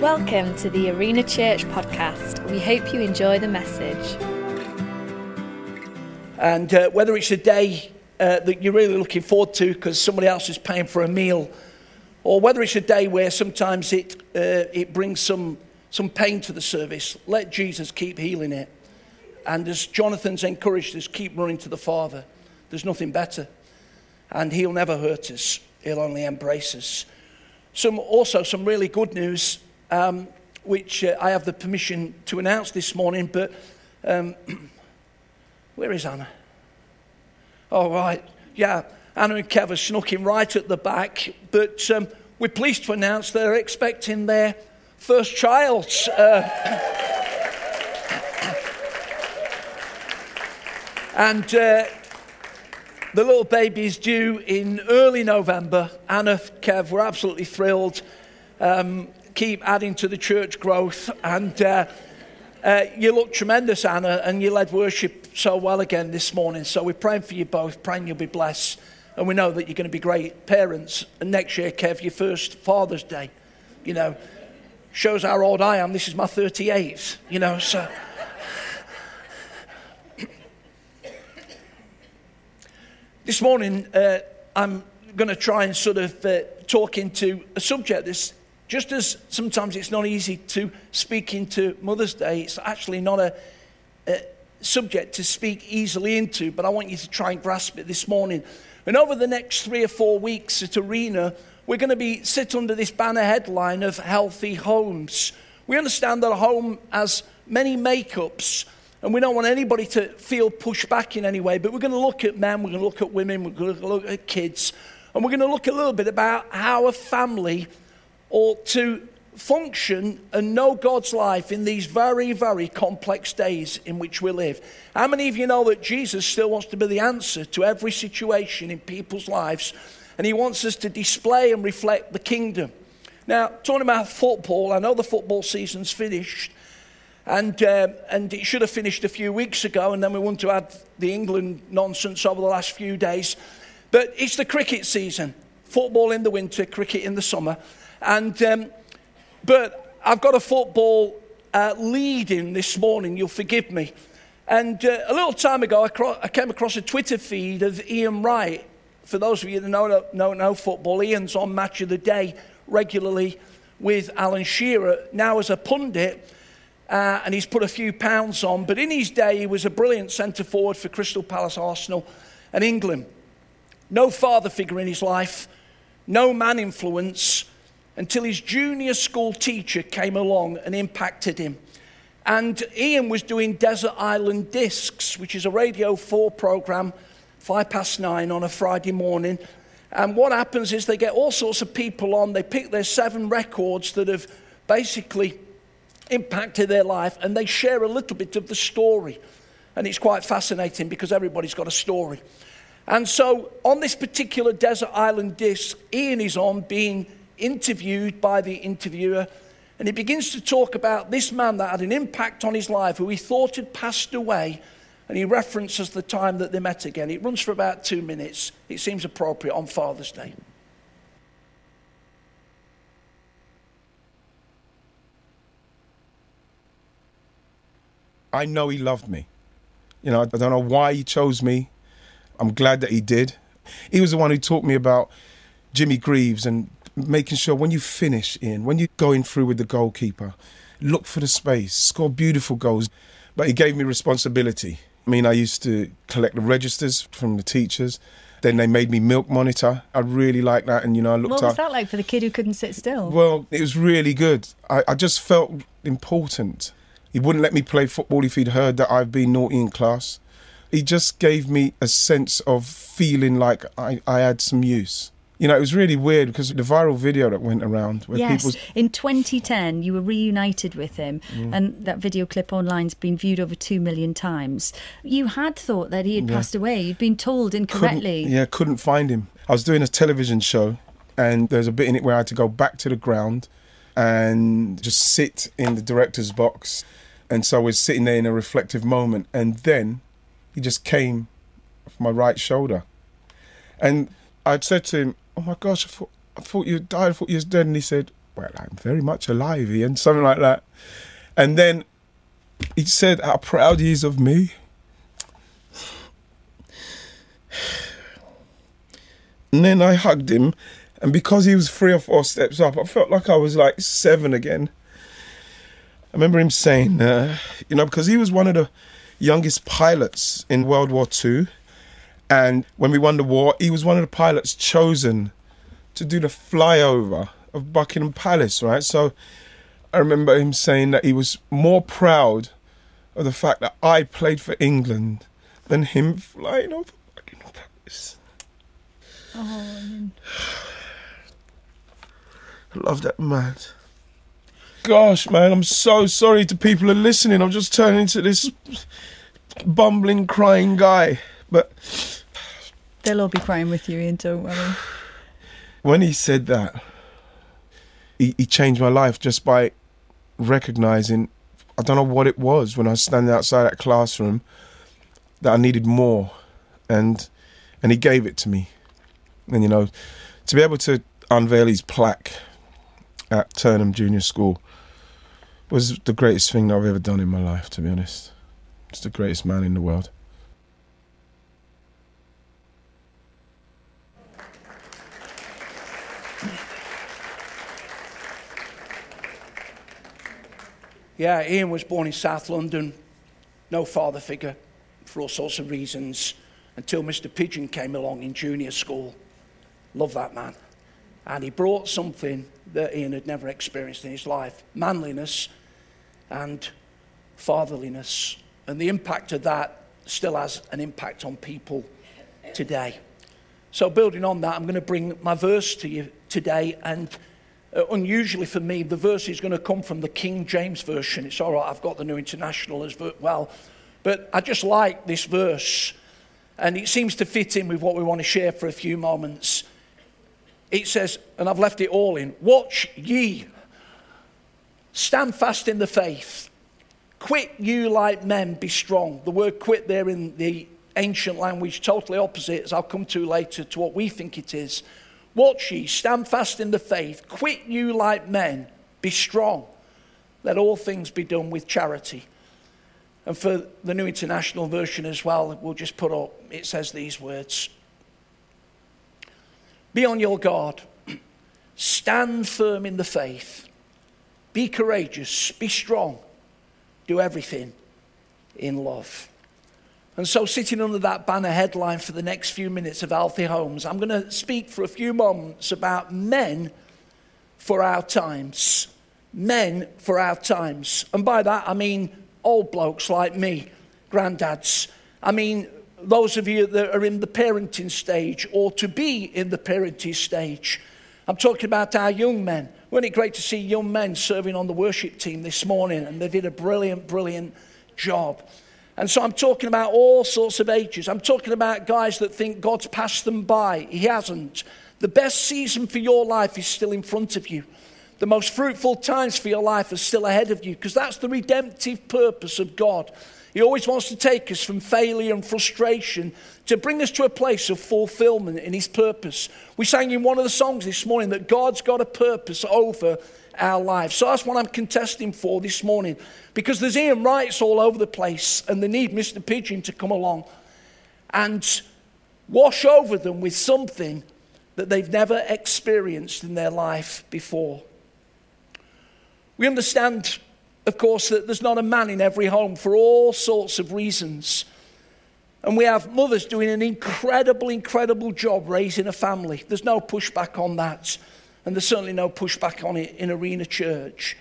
Welcome to the Arena Church podcast. We hope you enjoy the message. And uh, whether it's a day uh, that you're really looking forward to because somebody else is paying for a meal, or whether it's a day where sometimes it, uh, it brings some, some pain to the service, let Jesus keep healing it. And as Jonathan's encouraged us, keep running to the Father. There's nothing better. And He'll never hurt us, He'll only embrace us. Some, also, some really good news, um, which uh, I have the permission to announce this morning, but um, where is Anna? All right, yeah, Anna and Kev are snuck in right at the back, but um, we're pleased to announce they're expecting their first child. Uh, and uh, the little baby is due in early November. Anna, Kev, we're absolutely thrilled. Um, keep adding to the church growth. And uh, uh, you look tremendous, Anna, and you led worship so well again this morning. So we're praying for you both, praying you'll be blessed. And we know that you're going to be great parents. And next year, Kev, your first Father's Day, you know, shows how old I am. This is my 38th, you know, so. This morning, uh, I'm going to try and sort of uh, talk into a subject that's just as sometimes it's not easy to speak into Mother's Day, it's actually not a, a subject to speak easily into, but I want you to try and grasp it this morning. And over the next three or four weeks at Arena, we're going to be sit under this banner headline of healthy homes. We understand that a home has many makeups, and we don't want anybody to feel pushed back in any way, but we're going to look at men, we're going to look at women, we're going to look at kids, and we're going to look a little bit about how a family ought to function and know God's life in these very, very complex days in which we live. How many of you know that Jesus still wants to be the answer to every situation in people's lives, and he wants us to display and reflect the kingdom? Now, talking about football, I know the football season's finished, and, uh, and it should have finished a few weeks ago, and then we want to add the England nonsense over the last few days. But it's the cricket season football in the winter, cricket in the summer. And, um, but I've got a football uh, lead in this morning, you'll forgive me. And uh, a little time ago, I, cro- I, came across a Twitter feed of Ian Wright. For those of you that know, know, know football, Ian's on Match of the Day regularly with Alan Shearer, now as a pundit uh, and he's put a few pounds on. But in his day, he was a brilliant centre forward for Crystal Palace, Arsenal, and England. No father figure in his life, no man influence, until his junior school teacher came along and impacted him. And Ian was doing Desert Island Discs, which is a Radio 4 program, five past nine on a Friday morning. And what happens is they get all sorts of people on, they pick their seven records that have basically impacted their life and they share a little bit of the story. And it's quite fascinating because everybody's got a story. And so on this particular desert island disc, Ian is on being interviewed by the interviewer. And he begins to talk about this man that had an impact on his life, who he thought had passed away. And he references the time that they met again. It runs for about two minutes. It seems appropriate on Father's Day. I know he loved me. You know, I don't know why he chose me. I'm glad that he did. He was the one who taught me about Jimmy Greaves and making sure when you finish in, when you're going through with the goalkeeper, look for the space, score beautiful goals. But he gave me responsibility. I mean, I used to collect the registers from the teachers. Then they made me milk monitor. I really liked that, and you know, I looked. Up What was up. that like for the kid who couldn't sit still? Well, it was really good. I, I just felt important. He wouldn't let me play football if he'd heard that I've been naughty in class. He just gave me a sense of feeling like I, I had some use. You know, it was really weird because the viral video that went around where yes, people. in 2010, you were reunited with him, Mm. and that video clip online's been viewed over two million times. You had thought that he had Yeah. passed away. You'd been told couldn't, incorrectly. yeah, couldn't find him. I was doing a television show, and there's a bit in it where I had to go back to the ground and just sit in the director's box. And so I was sitting there in a reflective moment, and then he just came off my right shoulder. And I'd said to him, Oh my gosh, I thought, I thought you died, I thought you was dead. And he said, well, I'm very much alive, Ian, something like that. And then he said how proud he is of me. And then I hugged him, and because he was three or four steps up, I felt like I was like seven again. I remember him saying, uh, you know, because he was one of the youngest pilots in World War II. And when we won the war, he was one of the pilots chosen to do the flyover of Buckingham Palace, right? So I remember him saying that he was more proud of the fact that I played for England than him flying over Buckingham Palace. Oh, I love that man. Gosh, man, I'm so sorry to people who are listening. I'm just turning into this bumbling, crying guy. But they'll all be crying with you, Ian. Don't worry. When he said that, he, he changed my life just by recognizing. I don't know what it was when I was standing outside that classroom that I needed more, and and he gave it to me. And you know, to be able to unveil his plaque at Turnham Junior School was the greatest thing that I've ever done in my life. To be honest, it's the greatest man in the world. Yeah, Ian was born in South London, no father figure for all sorts of reasons until Mr. Pigden came along in junior school. Love that man. And he brought something that Ian had never experienced in his life manliness and fatherliness. And the impact of that still has an impact on people today. So, building on that, I'm going to bring my verse to you today. And uh, unusually for me, the verse is going to come from the King James Version. It's all right, I've got the New International as well. But I just like this verse, and it seems to fit in with what we want to share for a few moments. It says, and I've left it all in Watch ye, stand fast in the faith, quit you like men, be strong. The word quit there in the ancient language, totally opposite, as I'll come to later, to what we think it is. Watch ye, stand fast in the faith, quit you like men, be strong. Let all things be done with charity. And for the New International Version as well, we'll just put up, it says these words. Be on your guard, stand firm in the faith, be courageous, be strong, do everything in love. And so, sitting under that banner headline for the next few minutes of healthy homes, I'm going to speak for a few moments about men for our times. Men for our times. And by that, I mean old blokes like me, granddads. I mean those of you that are in the parenting stage or to be in the parenting stage. I'm talking about our young men. Wasn't it great to see young men serving on the worship team this morning? And they did a brilliant, brilliant job. And so I'm talking about all sorts of ages. I'm talking about guys that think God's passed them by. He hasn't. The best season for your life is still in front of you. The most fruitful times for your life are still ahead of you because that's the redemptive purpose of God. He always wants to take us from failure and frustration to bring us to a place of fulfillment in His purpose. We sang in one of the songs this morning that God's got a purpose over our lives. So that's what I'm contesting for this morning because there's Ian Wrights all over the place and they need Mr. Pigden to come along and wash over them with something that they've never experienced in their life before. We understand, of course, that there's not a man in every home for all sorts of reasons. And we have mothers doing an incredible, incredible job raising a family. There's no pushback on that and there's certainly no pushback on it in Arena Church.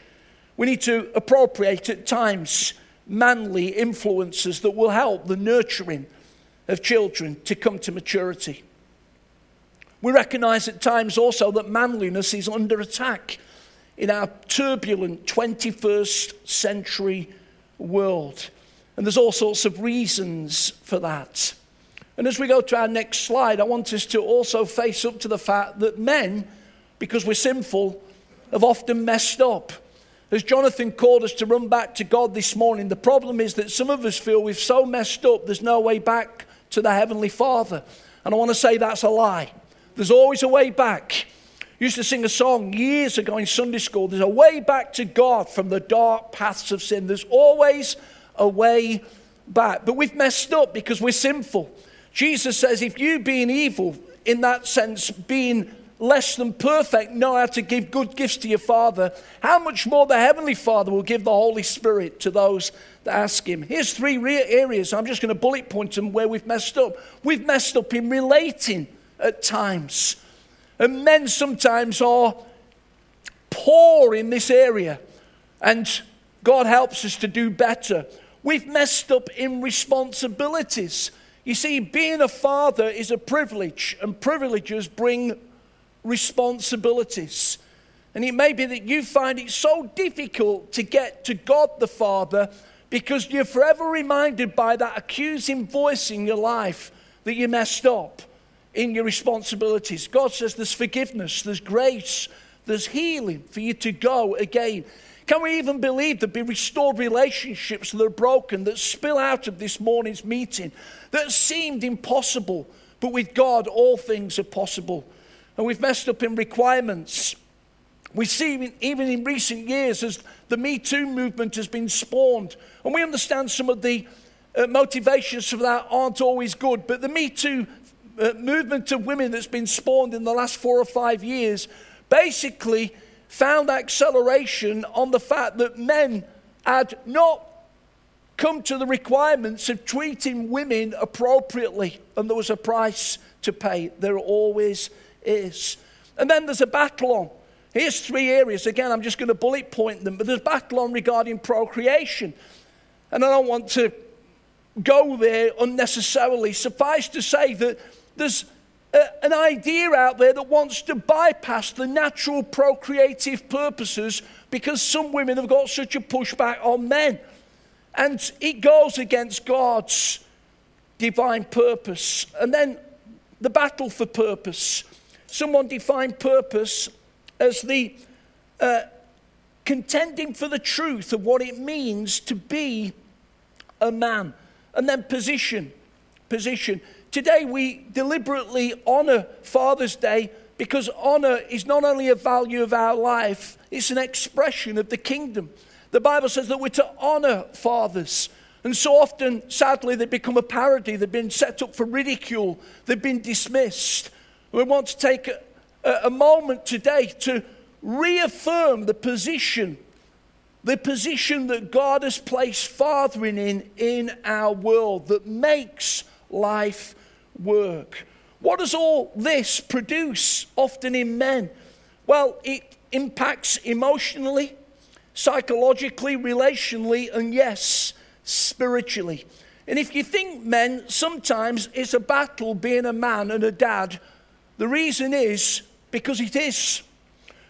We need to appropriate at times manly influences that will help the nurturing of children to come to maturity. We recognize at times also that manliness is under attack in our turbulent 21st century world. And there's all sorts of reasons for that. And as we go to our next slide, I want us to also face up to the fact that men because we're sinful, have often messed up. As Jonathan called us to run back to God this morning, the problem is that some of us feel we've so messed up, there's no way back to the Heavenly Father. And I want to say that's a lie. There's always a way back. Used to sing a song years ago in Sunday school. There's a way back to God from the dark paths of sin. There's always a way back. But we've messed up because we're sinful. Jesus says, if you being evil, in that sense, being less than perfect, know how to give good gifts to your Father, how much more the Heavenly Father will give the Holy Spirit to those that ask Him. Here's three areas. I'm just going to bullet point them where we've messed up. We've messed up in relating at times. And men sometimes are poor in this area. And God helps us to do better. We've messed up in responsibilities. You see, being a father is a privilege, and privileges bring responsibilities. And it may be that you find it so difficult to get to God the Father because you're forever reminded by that accusing voice in your life that you messed up in your responsibilities. God says there's forgiveness, there's grace, there's healing for you to go again. Can we even believe there be restored relationships that are broken, that spill out of this morning's meeting, that seemed impossible, but with God all things are possible? And we've messed up in requirements. We see even in recent years as the Me Too movement has been spawned, and we understand some of the uh, motivations for that aren't always good, but the Me Too uh, movement of women that's been spawned in the last four or five years basically found acceleration on the fact that men had not come to the requirements of treating women appropriately, and there was a price to pay. There are always is. And then there's a battle on. Here's three areas. Again, I'm just going to bullet point them, but there's battle on regarding procreation. And I don't want to go there unnecessarily. Suffice to say that there's a, an idea out there that wants to bypass the natural procreative purposes because some women have got such a pushback on men. And it goes against God's divine purpose. And then the battle for purpose. Someone defined purpose as the uh, contending for the truth of what it means to be a man. And then position. Position. Today, we deliberately honor Father's Day because honor is not only a value of our life, it's an expression of the kingdom. The Bible says that we're to honor fathers. And so often, sadly, they become a parody. They've been set up for ridicule, they've been dismissed. We want to take a, a moment today to reaffirm the position, the position that God has placed fathering in in our world that makes life work. What does all this produce often in men? Well, it impacts emotionally, psychologically, relationally, and yes, spiritually. And if you think men, sometimes it's a battle being a man and a dad. The reason is because it is.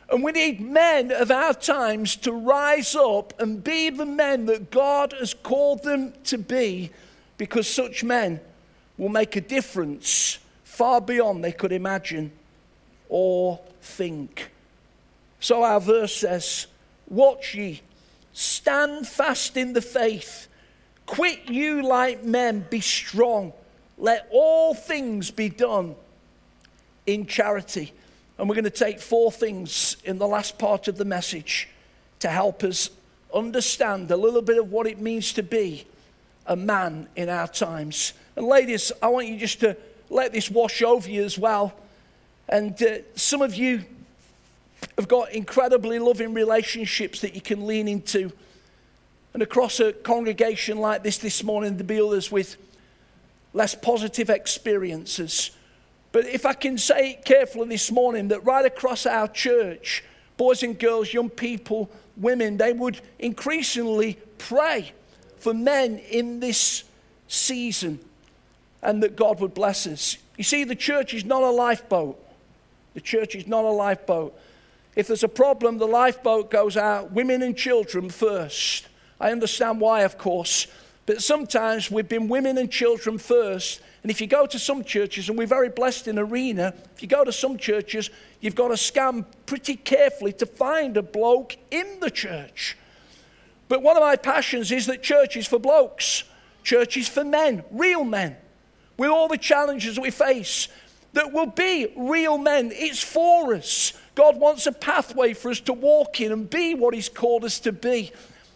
And we need men of our times to rise up and be the men that God has called them to be, because such men will make a difference far beyond they could imagine or think. So our verse says, Watch ye, stand fast in the faith, quit you like men, be strong, let all things be done in charity. And we're going to take four things in the last part of the message to help us understand a little bit of what it means to be a man in our times. And ladies, I want you just to let this wash over you as well. And uh, some of you have got incredibly loving relationships that you can lean into. And across a congregation like this this morning, there'll be others with less positive experiences. But if I can say it carefully this morning, that right across our church, boys and girls, young people, women, they would increasingly pray for men in this season and that God would bless us. You see, the church is not a lifeboat. The church is not a lifeboat. If there's a problem, the lifeboat goes out, women and children first. I understand why, of course, but sometimes we've been women and children first. And if you go to some churches, and we're very blessed in Arena, if you go to some churches, you've got to scan pretty carefully to find a bloke in the church. But one of my passions is that church is for blokes, church is for men, real men with all the challenges we face, that will be real men. It's for us. God wants a pathway for us to walk in and be what He's called us to be.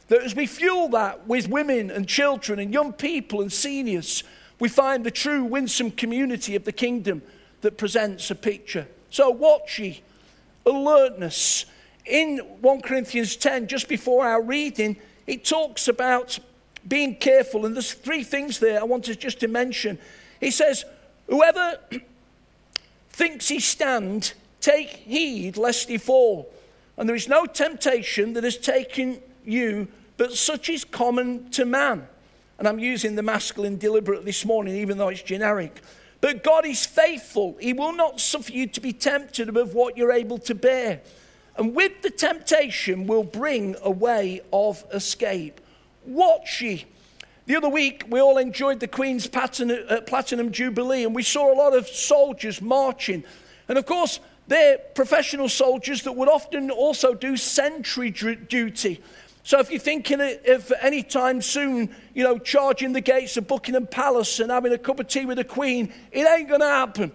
That as we fuel that with women and children and young people and seniors, we find the true winsome community of the kingdom that presents a picture. So, watch ye, alertness. In 1 Corinthians 10, just before our reading, it talks about being careful, and there's three things there I wanted just to mention. He says, Whoever thinks he stand, take heed lest he fall. And there is no temptation that has taken you, but such is common to man. And I'm using the masculine deliberate this morning, even though it's generic. But God is faithful. He will not suffer you to be tempted above what you're able to bear. And with the temptation will bring a way of escape. Watch ye. The other week, we all enjoyed the Queen's Platinum, uh, Platinum Jubilee, and we saw a lot of soldiers marching. And of course, they're professional soldiers that would often also do sentry duty. So if you're thinking of any time soon, you know, charging the gates of Buckingham Palace and having a cup of tea with the Queen, it ain't going to happen.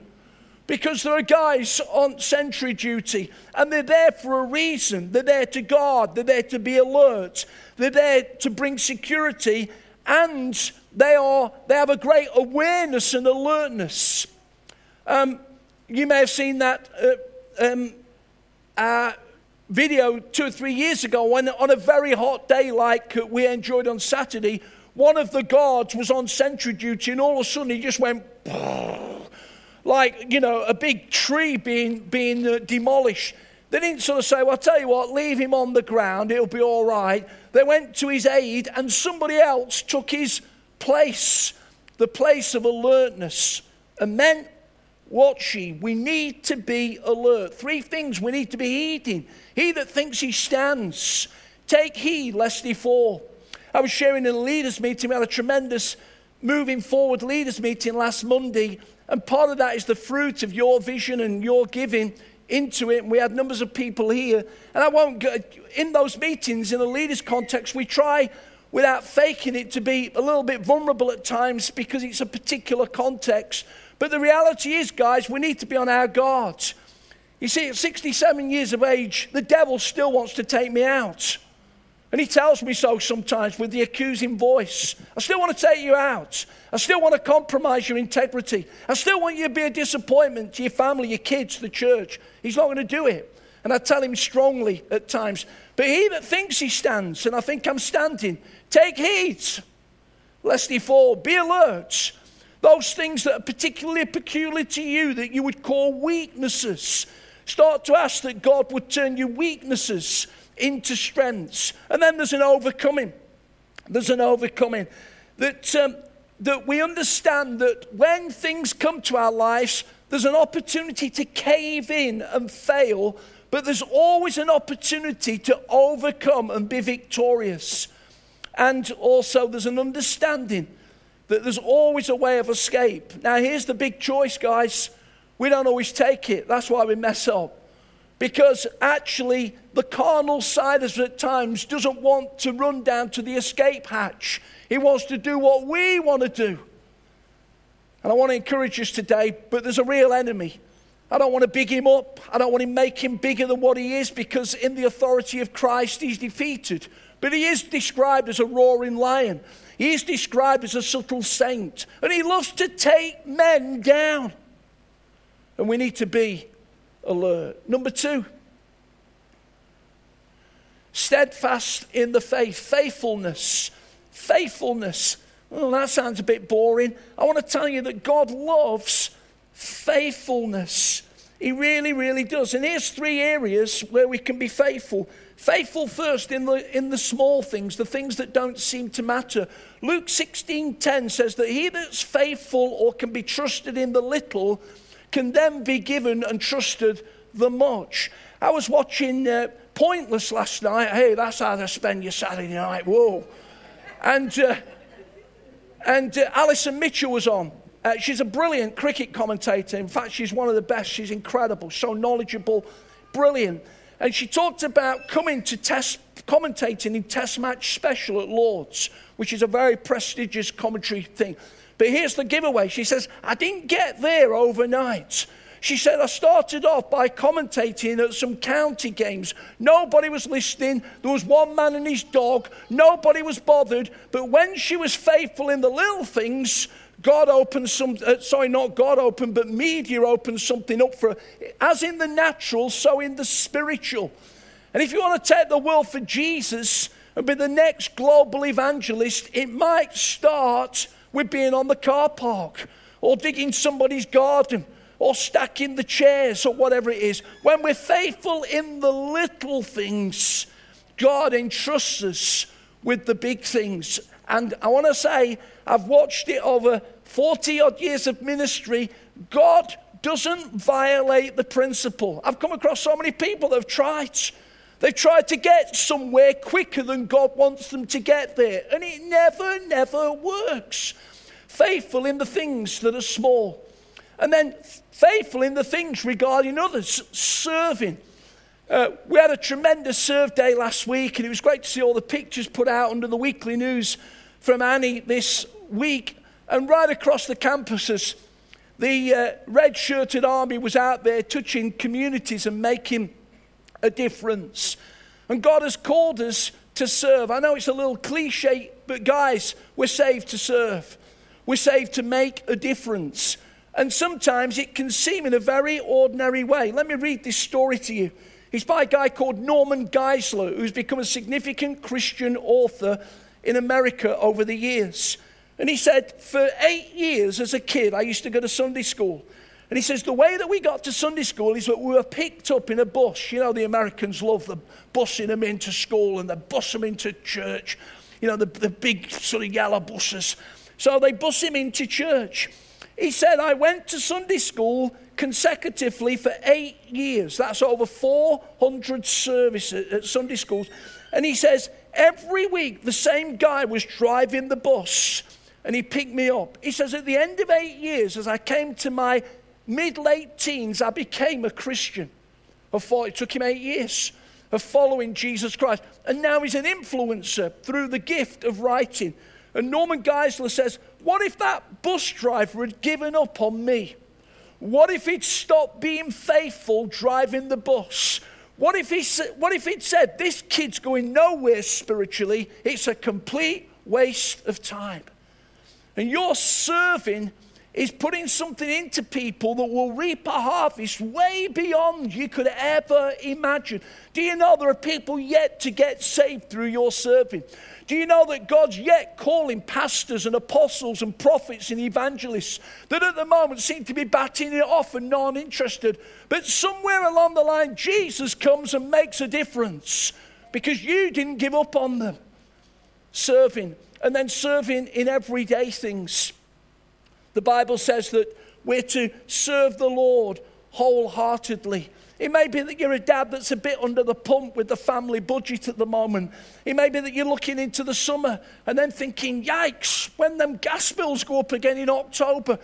Because there are guys on sentry duty and they're there for a reason. They're there to guard, they're there to be alert, they're there to bring security, and they, are, they have a great awareness and alertness. Um, you may have seen that uh, um, uh, video two or three years ago when, on a very hot day like we enjoyed on Saturday, one of the guards was on sentry duty, and all of a sudden he just went like, you know, a big tree being, being uh, demolished. They didn't sort of say, well, I'll tell you what, leave him on the ground, it'll be all right. They went to his aid, and somebody else took his place, the place of alertness. And men, watch ye. We need to be alert. Three things we need to be heeding. He that thinks he stands, take heed lest he fall. I was sharing in a leaders' meeting, we had a tremendous moving forward leaders' meeting last Monday and part of that is the fruit of your vision and your giving into it. And we had numbers of people here. And I won't go, in those meetings, in a leader's context, we try without faking it to be a little bit vulnerable at times because it's a particular context. But the reality is, guys, we need to be on our guard. You see, at 67 years of age, the devil still wants to take me out. And he tells me so sometimes with the accusing voice. I still want to take you out. I still want to compromise your integrity. I still want you to be a disappointment to your family, your kids, the church. He's not going to do it. And I tell him strongly at times. But he that thinks he stands, and I think I'm standing, take heed lest he fall. Be alert. Those things that are particularly peculiar to you that you would call weaknesses. Start to ask that God would turn your weaknesses into strengths. And then there's an overcoming. There's an overcoming. That, um, that we understand that when things come to our lives, there's an opportunity to cave in and fail, but there's always an opportunity to overcome and be victorious. And also, there's an understanding that there's always a way of escape. Now, here's the big choice, guys. We don't always take it. That's why we mess up. Because actually, the carnal side of us at times doesn't want to run down to the escape hatch. He wants to do what we want to do. And I want to encourage us today, but there's a real enemy. I don't want to big him up. I don't want to make him bigger than what he is because in the authority of Christ he's defeated. But he is described as a roaring lion. He is described as a subtle saint. And he loves to take men down. And we need to be alert. Number two, steadfast in the faith, faithfulness. Faithfulness. Well, that sounds a bit boring. I want to tell you that God loves faithfulness. He really, really does. And here's three areas where we can be faithful. Faithful first in the, in the small things, the things that don't seem to matter. Luke 16:10 says that he that's faithful or can be trusted in the little can then be given and trusted the much. I was watching uh, Pointless last night. Hey, that's how to spend your Saturday night. Whoa. And, uh, and uh, Alison Mitchell was on. Uh, she's a brilliant cricket commentator. In fact, she's one of the best. She's incredible, so knowledgeable, brilliant. And she talked about coming to test, commentating in Test Match Special at Lords, which is a very prestigious commentary thing. But here's the giveaway. She says, I didn't get there overnight. She said, I started off by commentating at some county games. Nobody was listening. There was one man and his dog. Nobody was bothered. But when she was faithful in the little things, God opens some, uh, sorry, not God opened, but media opened something up for. As in the natural, so in the spiritual. And if you want to take the world for Jesus and be the next global evangelist, it might start with being on the car park or digging somebody's garden or stacking the chairs or whatever it is, when we're faithful in the little things, God entrusts us with the big things. And I want to say, I've watched it over 40 odd years of ministry. God doesn't violate the principle. I've come across so many people that have tried. They've tried to get somewhere quicker than God wants them to get there. And it never, never works. Faithful in the things that are small. And then faithful in the things regarding others, serving. Uh, we had a tremendous serve day last week, and it was great to see all the pictures put out under the weekly news from Annie this week. And right across the campuses, the uh, red shirted army was out there touching communities and making a difference. And God has called us to serve. I know it's a little cliche, but guys, we're saved to serve. We're saved to make a difference. And sometimes it can seem in a very ordinary way. Let me read this story to you. It's by a guy called Norman Geisler, who's become a significant Christian author in America over the years. And he said, For eight years as a kid, I used to go to Sunday school. And he says, The way that we got to Sunday school is that we were picked up in a bus. You know, the Americans love the busing them into school and they bus them into church. You know, the, the big sort of yellow buses. So they bus him into church. He said, I went to Sunday school consecutively for eight years. That's over 400 services at Sunday schools. And he says, every week the same guy was driving the bus and he picked me up. He says, at the end of eight years, as I came to my mid late teens, I became a Christian. It took him eight years of following Jesus Christ. And now he's an influencer through the gift of writing. And Norman Geisler says, What if that bus driver had given up on me? What if he'd stopped being faithful driving the bus? What if, he, what if he'd said, This kid's going nowhere spiritually, it's a complete waste of time? And you're serving is putting something into people that will reap a harvest way beyond you could ever imagine. Do you know there are people yet to get saved through your serving? Do you know that God's yet calling pastors and apostles and prophets and evangelists that at the moment seem to be batting it off and non interested? But somewhere along the line, Jesus comes and makes a difference because you didn't give up on them. Serving, and then serving in everyday things. The Bible says that we're to serve the Lord wholeheartedly. It may be that you're a dad that's a bit under the pump with the family budget at the moment. It may be that you're looking into the summer and then thinking, yikes, when them gas bills go up again in October.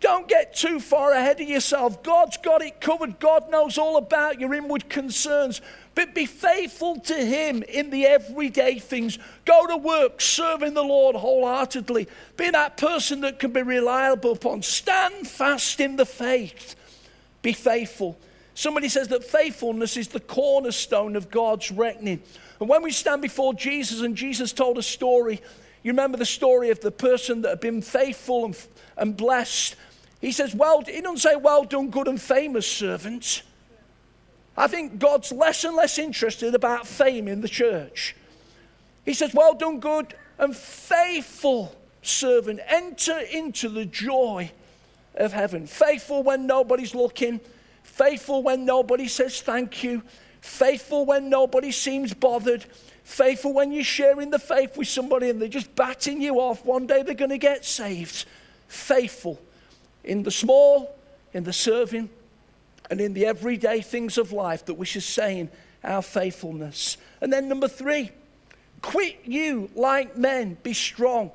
Don't get too far ahead of yourself. God's got it covered. God knows all about your inward concerns. But be faithful to Him in the everyday things. Go to work serving the Lord wholeheartedly. Be that person that can be reliable upon. Stand fast in the faith. Be faithful. Somebody says that faithfulness is the cornerstone of God's reckoning. And when we stand before Jesus and Jesus told a story, you remember the story of the person that had been faithful and, and blessed. He says, Well, he doesn't say, Well done, good and famous servant. I think God's less and less interested about fame in the church. He says, Well done, good and faithful servant. Enter into the joy of heaven. Faithful when nobody's looking, faithful when nobody says thank you, faithful when nobody seems bothered, faithful when you're sharing the faith with somebody and they're just batting you off. One day they're going to get saved. Faithful in the small, in the serving, and in the everyday things of life that we should say in our faithfulness. And then number three, quit you like men, be strong.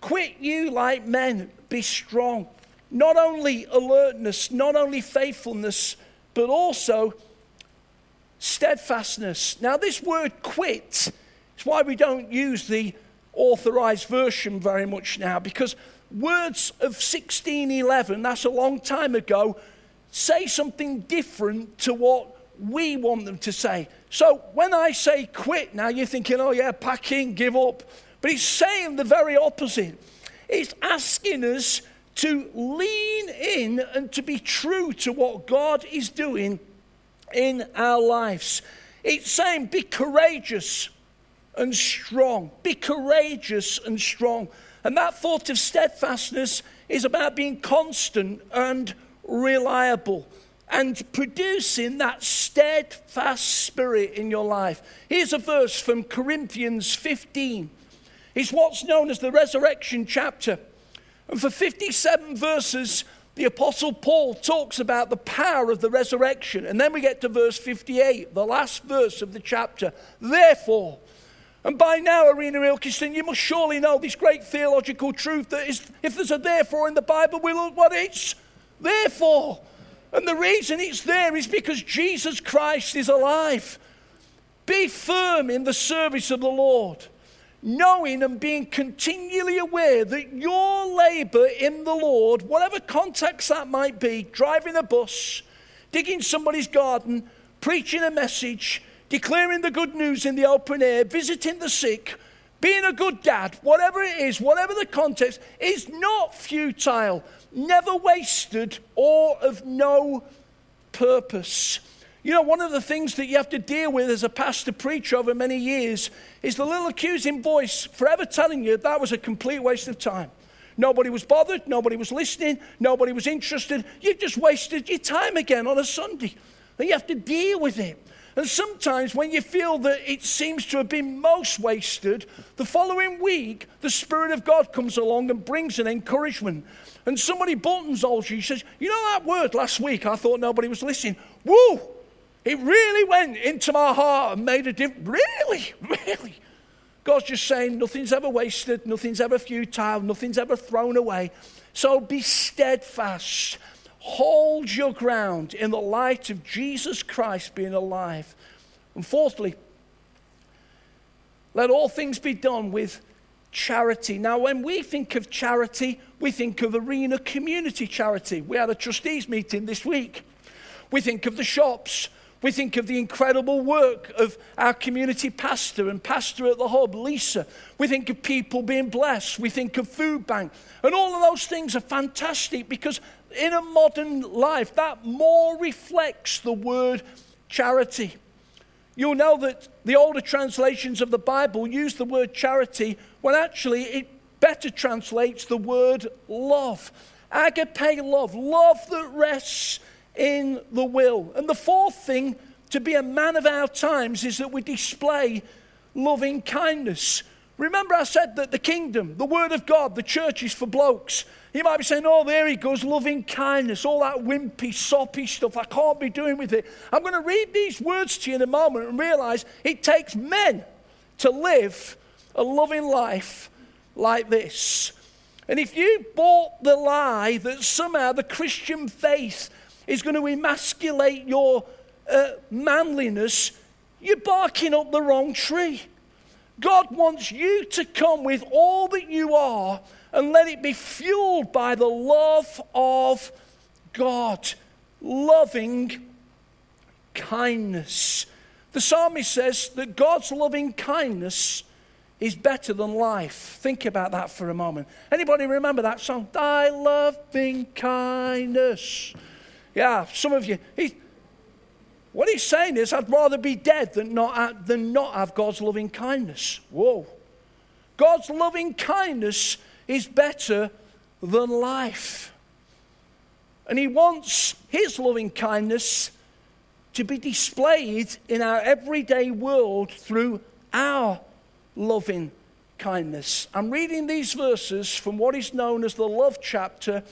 Quit you like men, be strong. Not only alertness, not only faithfulness, but also steadfastness. Now, this word quit is why we don't use the authorized version very much now, because words of 1611, that's a long time ago, say something different to what we want them to say. So when I say quit now, you're thinking, oh yeah, pack in, give up. But it's saying the very opposite. It's asking us to lean in and to be true to what God is doing in our lives. It's saying, be courageous and strong. Be courageous and strong. And that thought of steadfastness is about being constant and reliable and producing that steadfast spirit in your life. Here's a verse from Corinthians 15. It's what's known as the resurrection chapter. And for 57 verses, the Apostle Paul talks about the power of the resurrection. And then we get to verse 58, the last verse of the chapter. Therefore, and by now, Arena Ilkeston, you must surely know this great theological truth that is, if there's a therefore in the Bible, we look what it's therefore. And the reason it's there is because Jesus Christ is alive. Be firm in the service of the Lord, knowing and being continually aware that your labor in the Lord, whatever context that might be, driving a bus, digging somebody's garden, preaching a message, declaring the good news in the open air, visiting the sick, being a good dad, whatever it is, whatever the context, is not futile, never wasted, or of no purpose. You know, one of the things that you have to deal with as a pastor preacher over many years is the little accusing voice forever telling you that was a complete waste of time. Nobody was bothered, nobody was listening, nobody was interested. You've just wasted your time again on a Sunday. And you have to deal with it. And sometimes when you feel that it seems to have been most wasted, the following week, the Spirit of God comes along and brings an encouragement. And somebody buttons all she says, You know that word last week? I thought nobody was listening. Woo! It really went into my heart and made a difference. Really? Really? God's just saying nothing's ever wasted, nothing's ever futile, nothing's ever thrown away. So be steadfast Hold your ground in the light of Jesus Christ being alive. And fourthly, let all things be done with charity. Now, when we think of charity, we think of arena community charity. We had a trustees meeting this week. We think of the shops. We think of the incredible work of our community pastor and pastor at the hub, Lisa. We think of people being blessed. We think of food bank. And all of those things are fantastic because in a modern life, that more reflects the word charity. You'll know that the older translations of the Bible use the word charity when actually it better translates the word love. Agape love, love that rests in the will. And the fourth thing to be a man of our times is that we display loving kindness. Remember, I said that the kingdom, the word of God, the church is for blokes. You might be saying, oh, there he goes, loving kindness, all that wimpy, soppy stuff. I can't be doing with it. I'm going to read these words to you in a moment and realize it takes men to live a loving life like this. And if you bought the lie that somehow the Christian faith is going to emasculate your uh, manliness, you're barking up the wrong tree. God wants you to come with all that you are and let it be fueled by the love of God, loving kindness. The psalmist says that God's loving kindness is better than life. Think about that for a moment. Anybody remember that song? Thy loving kindness. Yeah, some of you. What he's saying is, I'd rather be dead than not, than not have God's loving kindness. Whoa. God's loving kindness is better than life. And He wants His loving kindness to be displayed in our everyday world through our loving kindness. I'm reading these verses from what is known as the love chapter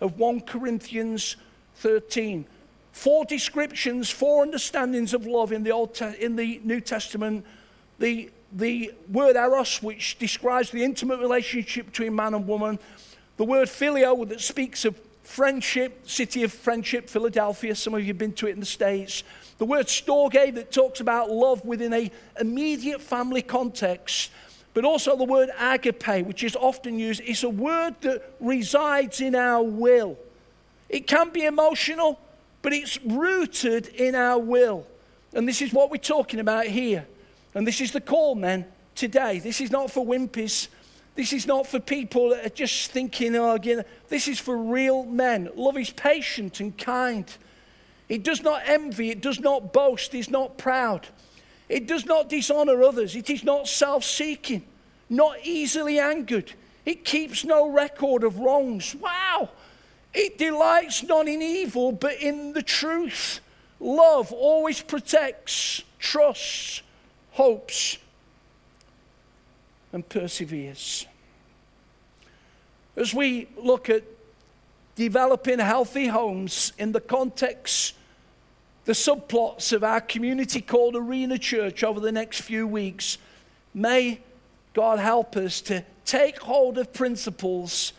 of 1 Corinthians 13. Four descriptions, four understandings of love in the, Old Te- in the New Testament. The the word eros, which describes the intimate relationship between man and woman, the word phileo, that speaks of friendship, city of friendship, Philadelphia. Some of you have been to it in the States. The word storge, that talks about love within a immediate family context. But also the word agape, which is often used, is a word that resides in our will. It can be emotional, but it's rooted in our will. And this is what we're talking about here. And this is the call, men, today. This is not for wimpies. This is not for people that are just thinking, oh, arguing. This is for real men. Love is patient and kind. It does not envy. It does not boast. It's not proud. It does not dishonor others. It is not self seeking, not easily angered. It keeps no record of wrongs. Wow! It delights not in evil, but in the truth. Love always protects, trusts, hopes, and perseveres. As we look at developing healthy homes in the context, the subplots of our community called Arena Church over the next few weeks, may God help us to take hold of principles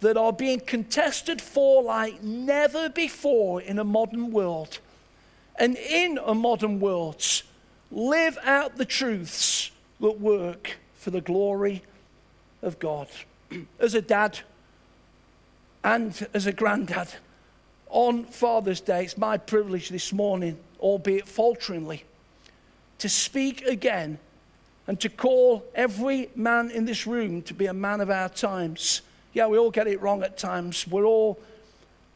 that are being contested for like never before in a modern world. And in a modern world, live out the truths that work for the glory of God. As a dad and as a granddad, on Father's Day, it's my privilege this morning, albeit falteringly, to speak again and to call every man in this room to be a man of our times. Yeah, we all get it wrong at times. We're all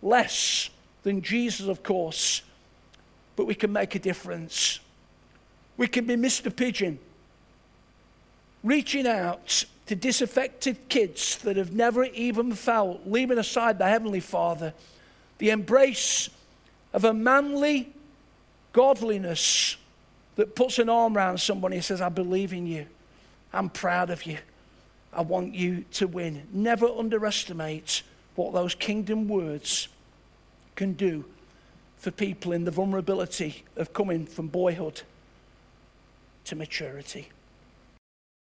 less than Jesus, of course, but we can make a difference. We can be Mr. Pigden reaching out to disaffected kids that have never even felt, leaving aside the Heavenly Father, the embrace of a manly godliness that puts an arm around somebody and says, I believe in you. I'm proud of you. I want you to win. Never underestimate what those kingdom words can do for people in the vulnerability of coming from boyhood to maturity.